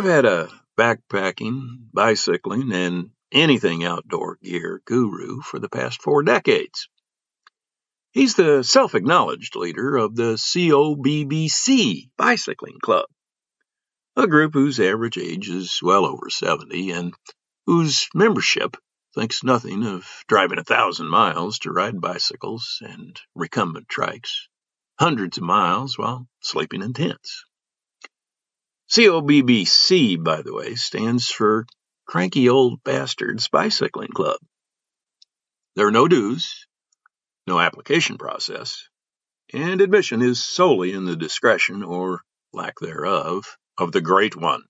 I've had a backpacking, bicycling, and anything outdoor gear guru for the past four decades. He's the self acknowledged leader of the COBBC Bicycling Club, a group whose average age is well over 70 and whose membership thinks nothing of driving a thousand miles to ride bicycles and recumbent trikes, hundreds of miles while sleeping in tents. COBBC, by the way, stands for Cranky Old Bastards Bicycling Club. There are no dues, no application process, and admission is solely in the discretion or lack thereof of the Great One,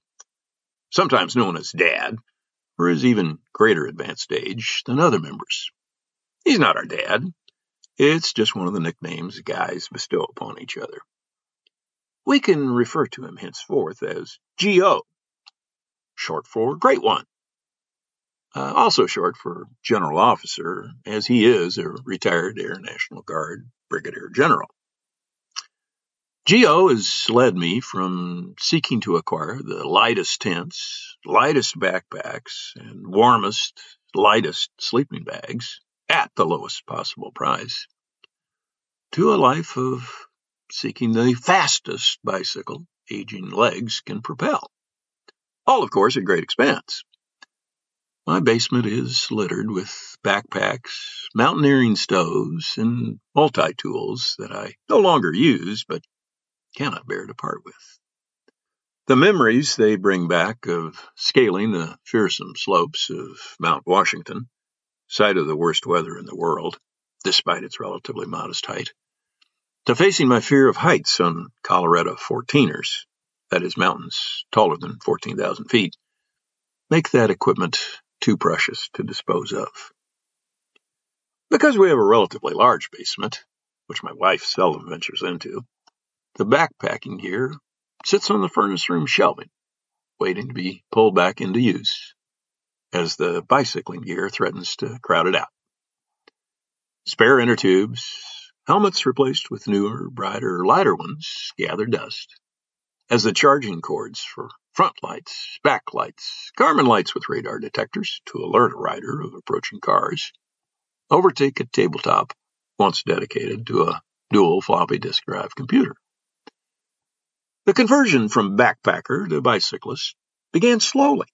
sometimes known as Dad, or his even greater advanced age than other members. He's not our dad. It's just one of the nicknames guys bestow upon each other. We can refer to him henceforth as G.O., short for Great One. Uh, also short for General Officer, as he is a retired Air National Guard Brigadier General. G.O. has led me from seeking to acquire the lightest tents, lightest backpacks, and warmest, lightest sleeping bags at the lowest possible price to a life of seeking the fastest bicycle aging legs can propel. All, of course, at great expense. My basement is littered with backpacks, mountaineering stoves, and multi tools that I no longer use but cannot bear to part with. The memories they bring back of scaling the fearsome slopes of Mount Washington, site of the worst weather in the world, despite its relatively modest height, to facing my fear of heights on Colorado 14ers, that is, mountains taller than 14,000 feet, make that equipment too precious to dispose of. Because we have a relatively large basement, which my wife seldom ventures into, the backpacking gear sits on the furnace room shelving, waiting to be pulled back into use as the bicycling gear threatens to crowd it out. Spare inner tubes, Helmets replaced with newer, brighter, lighter ones gather dust. As the charging cords for front lights, back lights, Garmin lights with radar detectors to alert a rider of approaching cars, overtake a tabletop once dedicated to a dual floppy disk drive computer. The conversion from backpacker to bicyclist began slowly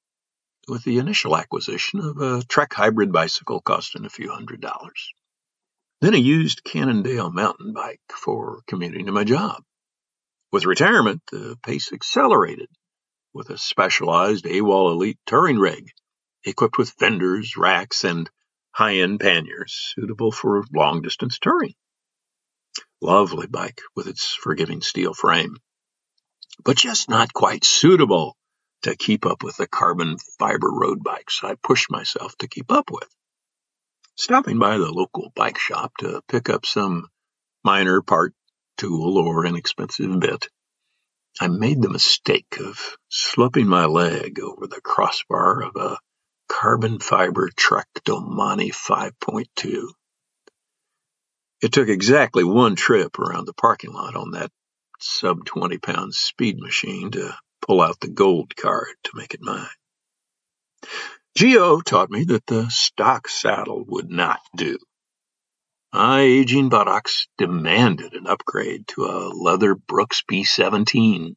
with the initial acquisition of a Trek hybrid bicycle costing a few hundred dollars. Then I used Cannondale mountain bike for commuting to my job. With retirement, the pace accelerated with a specialized AWOL Elite touring rig equipped with fenders, racks, and high-end panniers suitable for long-distance touring. Lovely bike with its forgiving steel frame, but just not quite suitable to keep up with the carbon fiber road bikes I pushed myself to keep up with stopping by the local bike shop to pick up some minor part, tool, or inexpensive bit, I made the mistake of slipping my leg over the crossbar of a carbon fiber Trek Domane 5.2. It took exactly one trip around the parking lot on that sub 20 pound speed machine to pull out the gold card to make it mine. GO taught me that the stock saddle would not do. My aging buttocks demanded an upgrade to a leather Brooks B17,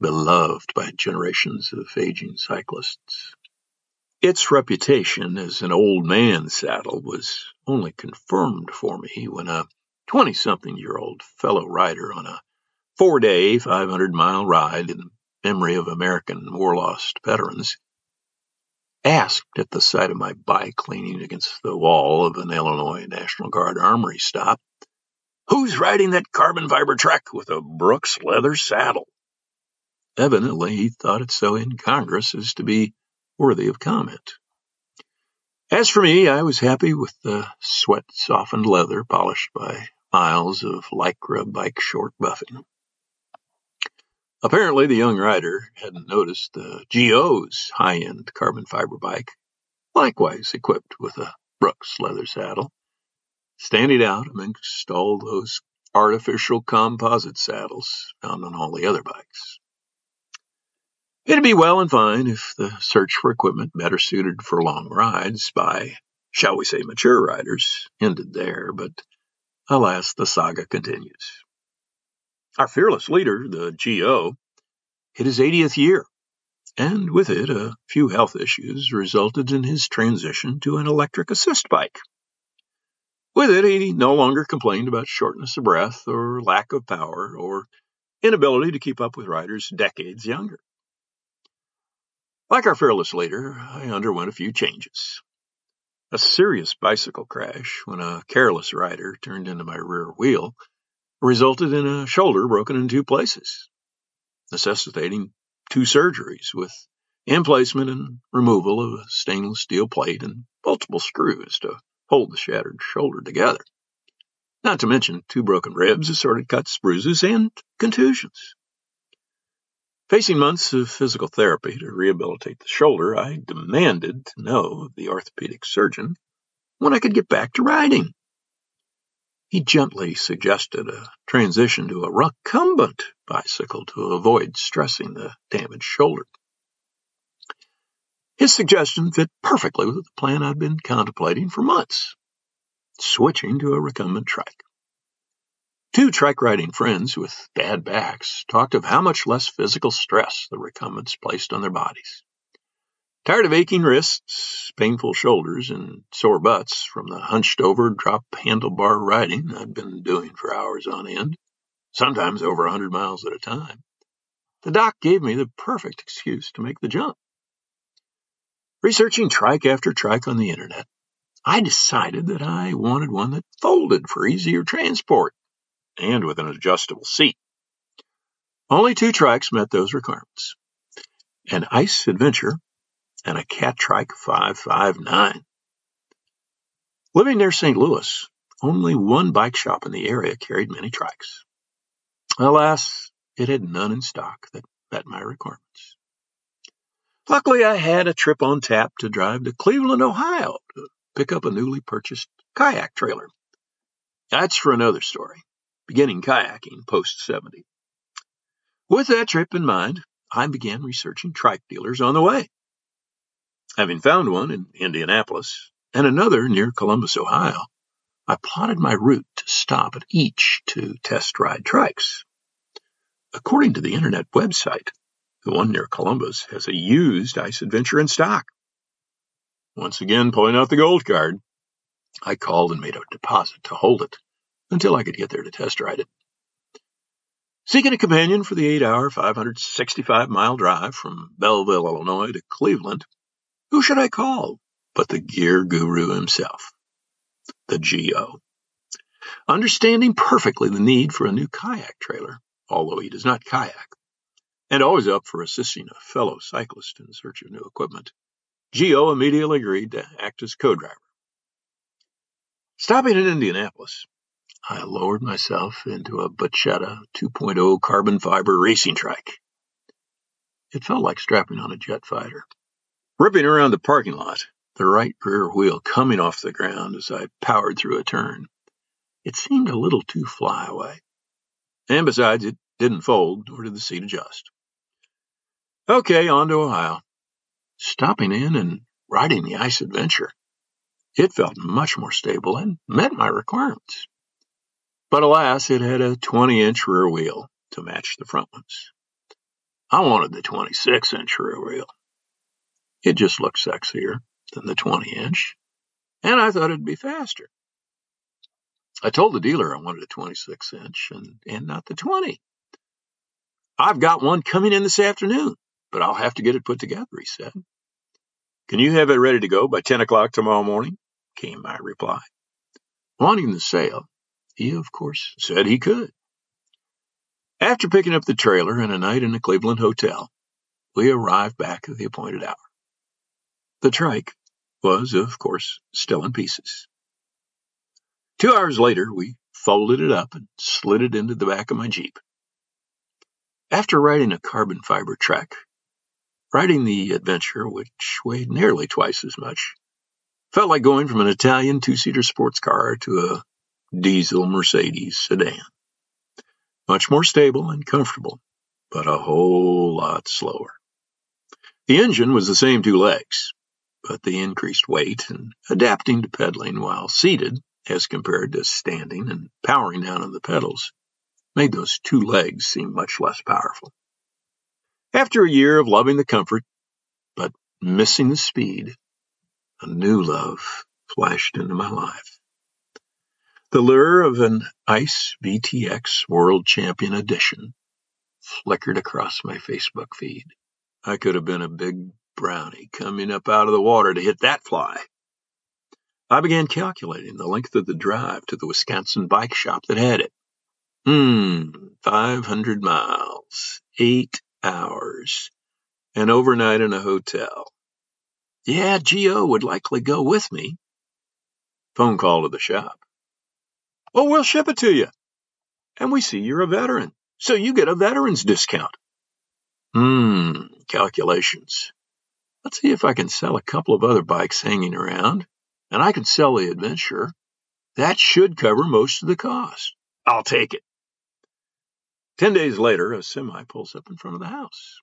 beloved by generations of aging cyclists. Its reputation as an old man saddle was only confirmed for me when a 20 something year old fellow rider on a four day, 500 mile ride in memory of American war lost veterans asked at the sight of my bike leaning against the wall of an Illinois National Guard armory stop, Who's riding that carbon fiber Trek with a Brooks leather saddle? Evidently, he thought it so incongruous as to be worthy of comment. As for me, I was happy with the sweat softened leather polished by miles of lycra bike short buffing. Apparently, the young rider hadn't noticed the GO's high end carbon fiber bike, likewise equipped with a Brooks leather saddle, standing out amongst all those artificial composite saddles found on all the other bikes. It'd be well and fine if the search for equipment better suited for long rides by, shall we say, mature riders ended there, but alas, the saga continues. Our fearless leader, the GO, hit his 80th year, and with it, a few health issues resulted in his transition to an electric assist bike. With it, he no longer complained about shortness of breath or lack of power or inability to keep up with riders decades younger. Like our fearless leader, I underwent a few changes. A serious bicycle crash when a careless rider turned into my rear wheel resulted in a shoulder broken in two places, necessitating two surgeries with emplacement and removal of a stainless steel plate and multiple screws to hold the shattered shoulder together. Not to mention two broken ribs, assorted cuts, bruises, and contusions. Facing months of physical therapy to rehabilitate the shoulder, I demanded to know of the orthopedic surgeon when I could get back to riding. He gently suggested a transition to a recumbent bicycle to avoid stressing the damaged shoulder. His suggestion fit perfectly with the plan I'd been contemplating for months switching to a recumbent trike. Two trike riding friends with bad backs talked of how much less physical stress the recumbents placed on their bodies. Tired of aching wrists, painful shoulders, and sore butts from the hunched over drop handlebar riding I'd been doing for hours on end, sometimes over a hundred miles at a time, the doc gave me the perfect excuse to make the jump. Researching trike after trike on the internet, I decided that I wanted one that folded for easier transport and with an adjustable seat. Only two trikes met those requirements an Ice Adventure and a Catrike 559. Living near St. Louis, only one bike shop in the area carried many trikes. Alas, it had none in stock that met my requirements. Luckily, I had a trip on tap to drive to Cleveland, Ohio to pick up a newly purchased kayak trailer. That's for another story, beginning kayaking post 70. With that trip in mind, I began researching trike dealers on the way. Having found one in Indianapolis and another near Columbus, Ohio, I plotted my route to stop at each to test ride trikes. According to the internet website, the one near Columbus has a used Ice Adventure in stock. Once again, pulling out the gold card, I called and made a deposit to hold it until I could get there to test ride it. Seeking a companion for the eight hour, 565 mile drive from Belleville, Illinois to Cleveland, who should I call but the gear guru himself, the GO. Understanding perfectly the need for a new kayak trailer, although he does not kayak, and always up for assisting a fellow cyclist in search of new equipment, GO immediately agreed to act as co-driver. Stopping in Indianapolis, I lowered myself into a Bacchetta 2.0 carbon fiber racing trike. It felt like strapping on a jet fighter. Ripping around the parking lot, the right rear wheel coming off the ground as I powered through a turn, it seemed a little too flyaway. And besides, it didn't fold, nor did the seat adjust. Okay, on to Ohio. Stopping in and riding the ice adventure. It felt much more stable and met my requirements. But alas, it had a 20 inch rear wheel to match the front ones. I wanted the 26 inch rear wheel. It just looked sexier than the 20 inch, and I thought it'd be faster. I told the dealer I wanted a 26 inch and, and not the 20. I've got one coming in this afternoon, but I'll have to get it put together, he said. Can you have it ready to go by 10 o'clock tomorrow morning? came my reply. Wanting the sale, he, of course, said he could. After picking up the trailer and a night in a Cleveland hotel, we arrived back at the appointed hour. The trike was, of course, still in pieces. Two hours later, we folded it up and slid it into the back of my Jeep. After riding a carbon fiber trek, riding the adventure, which weighed nearly twice as much, felt like going from an Italian two seater sports car to a diesel Mercedes sedan. Much more stable and comfortable, but a whole lot slower. The engine was the same two legs, but the increased weight and adapting to pedaling while seated, as compared to standing and powering down on the pedals, made those two legs seem much less powerful. After a year of loving the comfort, but missing the speed, a new love flashed into my life. The lure of an ICE VTX World Champion Edition flickered across my Facebook feed. I could have been a big brownie coming up out of the water to hit that fly. I began calculating the length of the drive to the Wisconsin bike shop that had it. Hmm, 500 miles, eight hours, an overnight in a hotel. Yeah, GO would likely go with me. Phone call to the shop. Oh, we'll ship it to you. And we see you're a veteran, so you get a veteran's discount. Hmm, calculations. Let's see if I can sell a couple of other bikes hanging around, and I can sell the adventure. That should cover most of the cost. I'll take it. Ten days later, a semi pulls up in front of the house.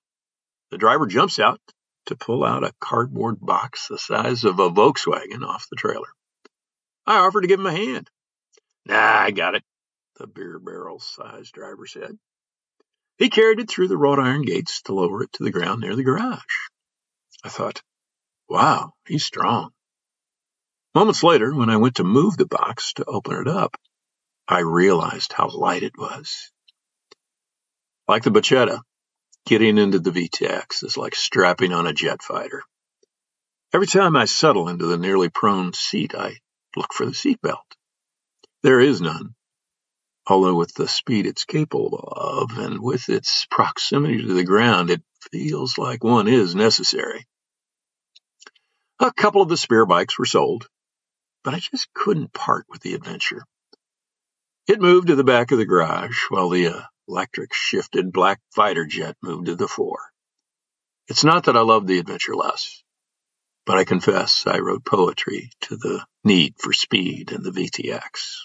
The driver jumps out to pull out a cardboard box the size of a Volkswagen off the trailer. I offer to give him a hand. Nah, I got it, the beer barrel sized driver said. He carried it through the wrought iron gates to lower it to the ground near the garage. I thought, wow, he's strong. Moments later, when I went to move the box to open it up, I realized how light it was. Like the Bacchetta, getting into the VTX is like strapping on a jet fighter. Every time I settle into the nearly prone seat, I look for the seatbelt. There is none. Although with the speed it's capable of and with its proximity to the ground, it feels like one is necessary. A couple of the spare bikes were sold, but I just couldn't part with the adventure. It moved to the back of the garage while the electric shifted black fighter jet moved to the fore. It's not that I loved the adventure less, but I confess I wrote poetry to the need for speed in the VTX.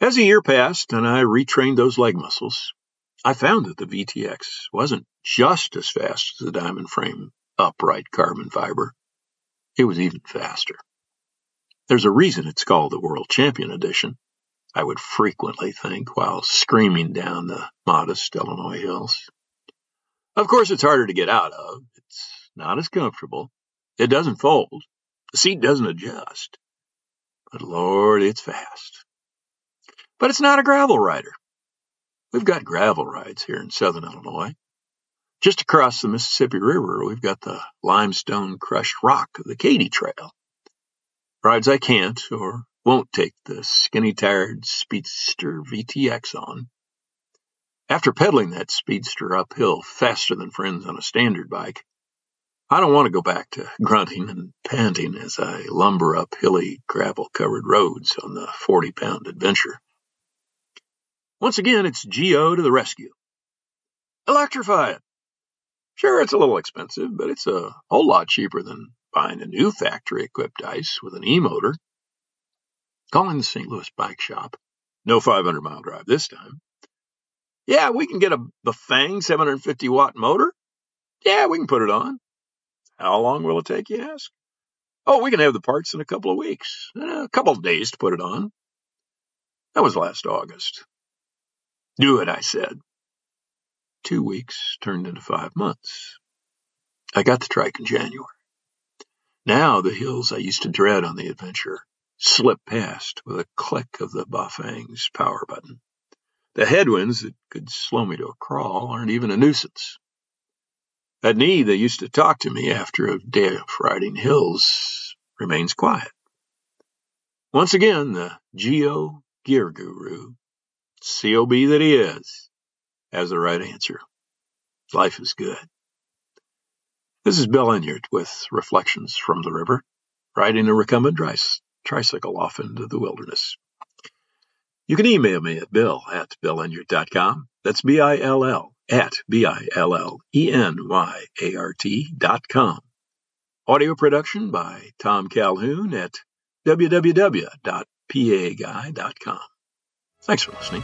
As a year passed and I retrained those leg muscles, I found that the VTX wasn't just as fast as the diamond frame upright carbon fiber. It was even faster. There's a reason it's called the World Champion Edition. I would frequently think while screaming down the modest Illinois hills. Of course, it's harder to get out of. It's not as comfortable. It doesn't fold. The seat doesn't adjust. But Lord, it's fast. But it's not a gravel rider. We've got gravel rides here in southern Illinois. Just across the Mississippi River, we've got the limestone crushed rock of the Katy Trail. Rides I can't or won't take the skinny tired Speedster VTX on. After pedaling that Speedster uphill faster than friends on a standard bike, I don't want to go back to grunting and panting as I lumber up hilly, gravel covered roads on the 40 pound adventure. Once again, it's GO to the rescue. Electrify it. Sure, it's a little expensive, but it's a whole lot cheaper than buying a new factory equipped ice with an e motor. Calling the St. Louis bike shop. No 500 mile drive this time. Yeah, we can get a Bafang 750 watt motor. Yeah, we can put it on. How long will it take, you ask? Oh, we can have the parts in a couple of weeks, a couple of days to put it on. That was last August. Do it, I said. Two weeks turned into five months. I got the trike in January. Now the hills I used to dread on the adventure slip past with a click of the Bafang's power button. The headwinds that could slow me to a crawl aren't even a nuisance. That knee they used to talk to me after a day of riding hills remains quiet. Once again, the GO Gear Guru, COB that he is, has the right answer. Life is good. This is Bill Enyart with Reflections from the River, riding a recumbent tricycle off into the wilderness. You can email me at bill at billenyart.com. That's B-I-L-L at B-I-L-L-E-N-Y-A-R-T dot com. Audio production by Tom Calhoun at www.paguy.com. Thanks for listening.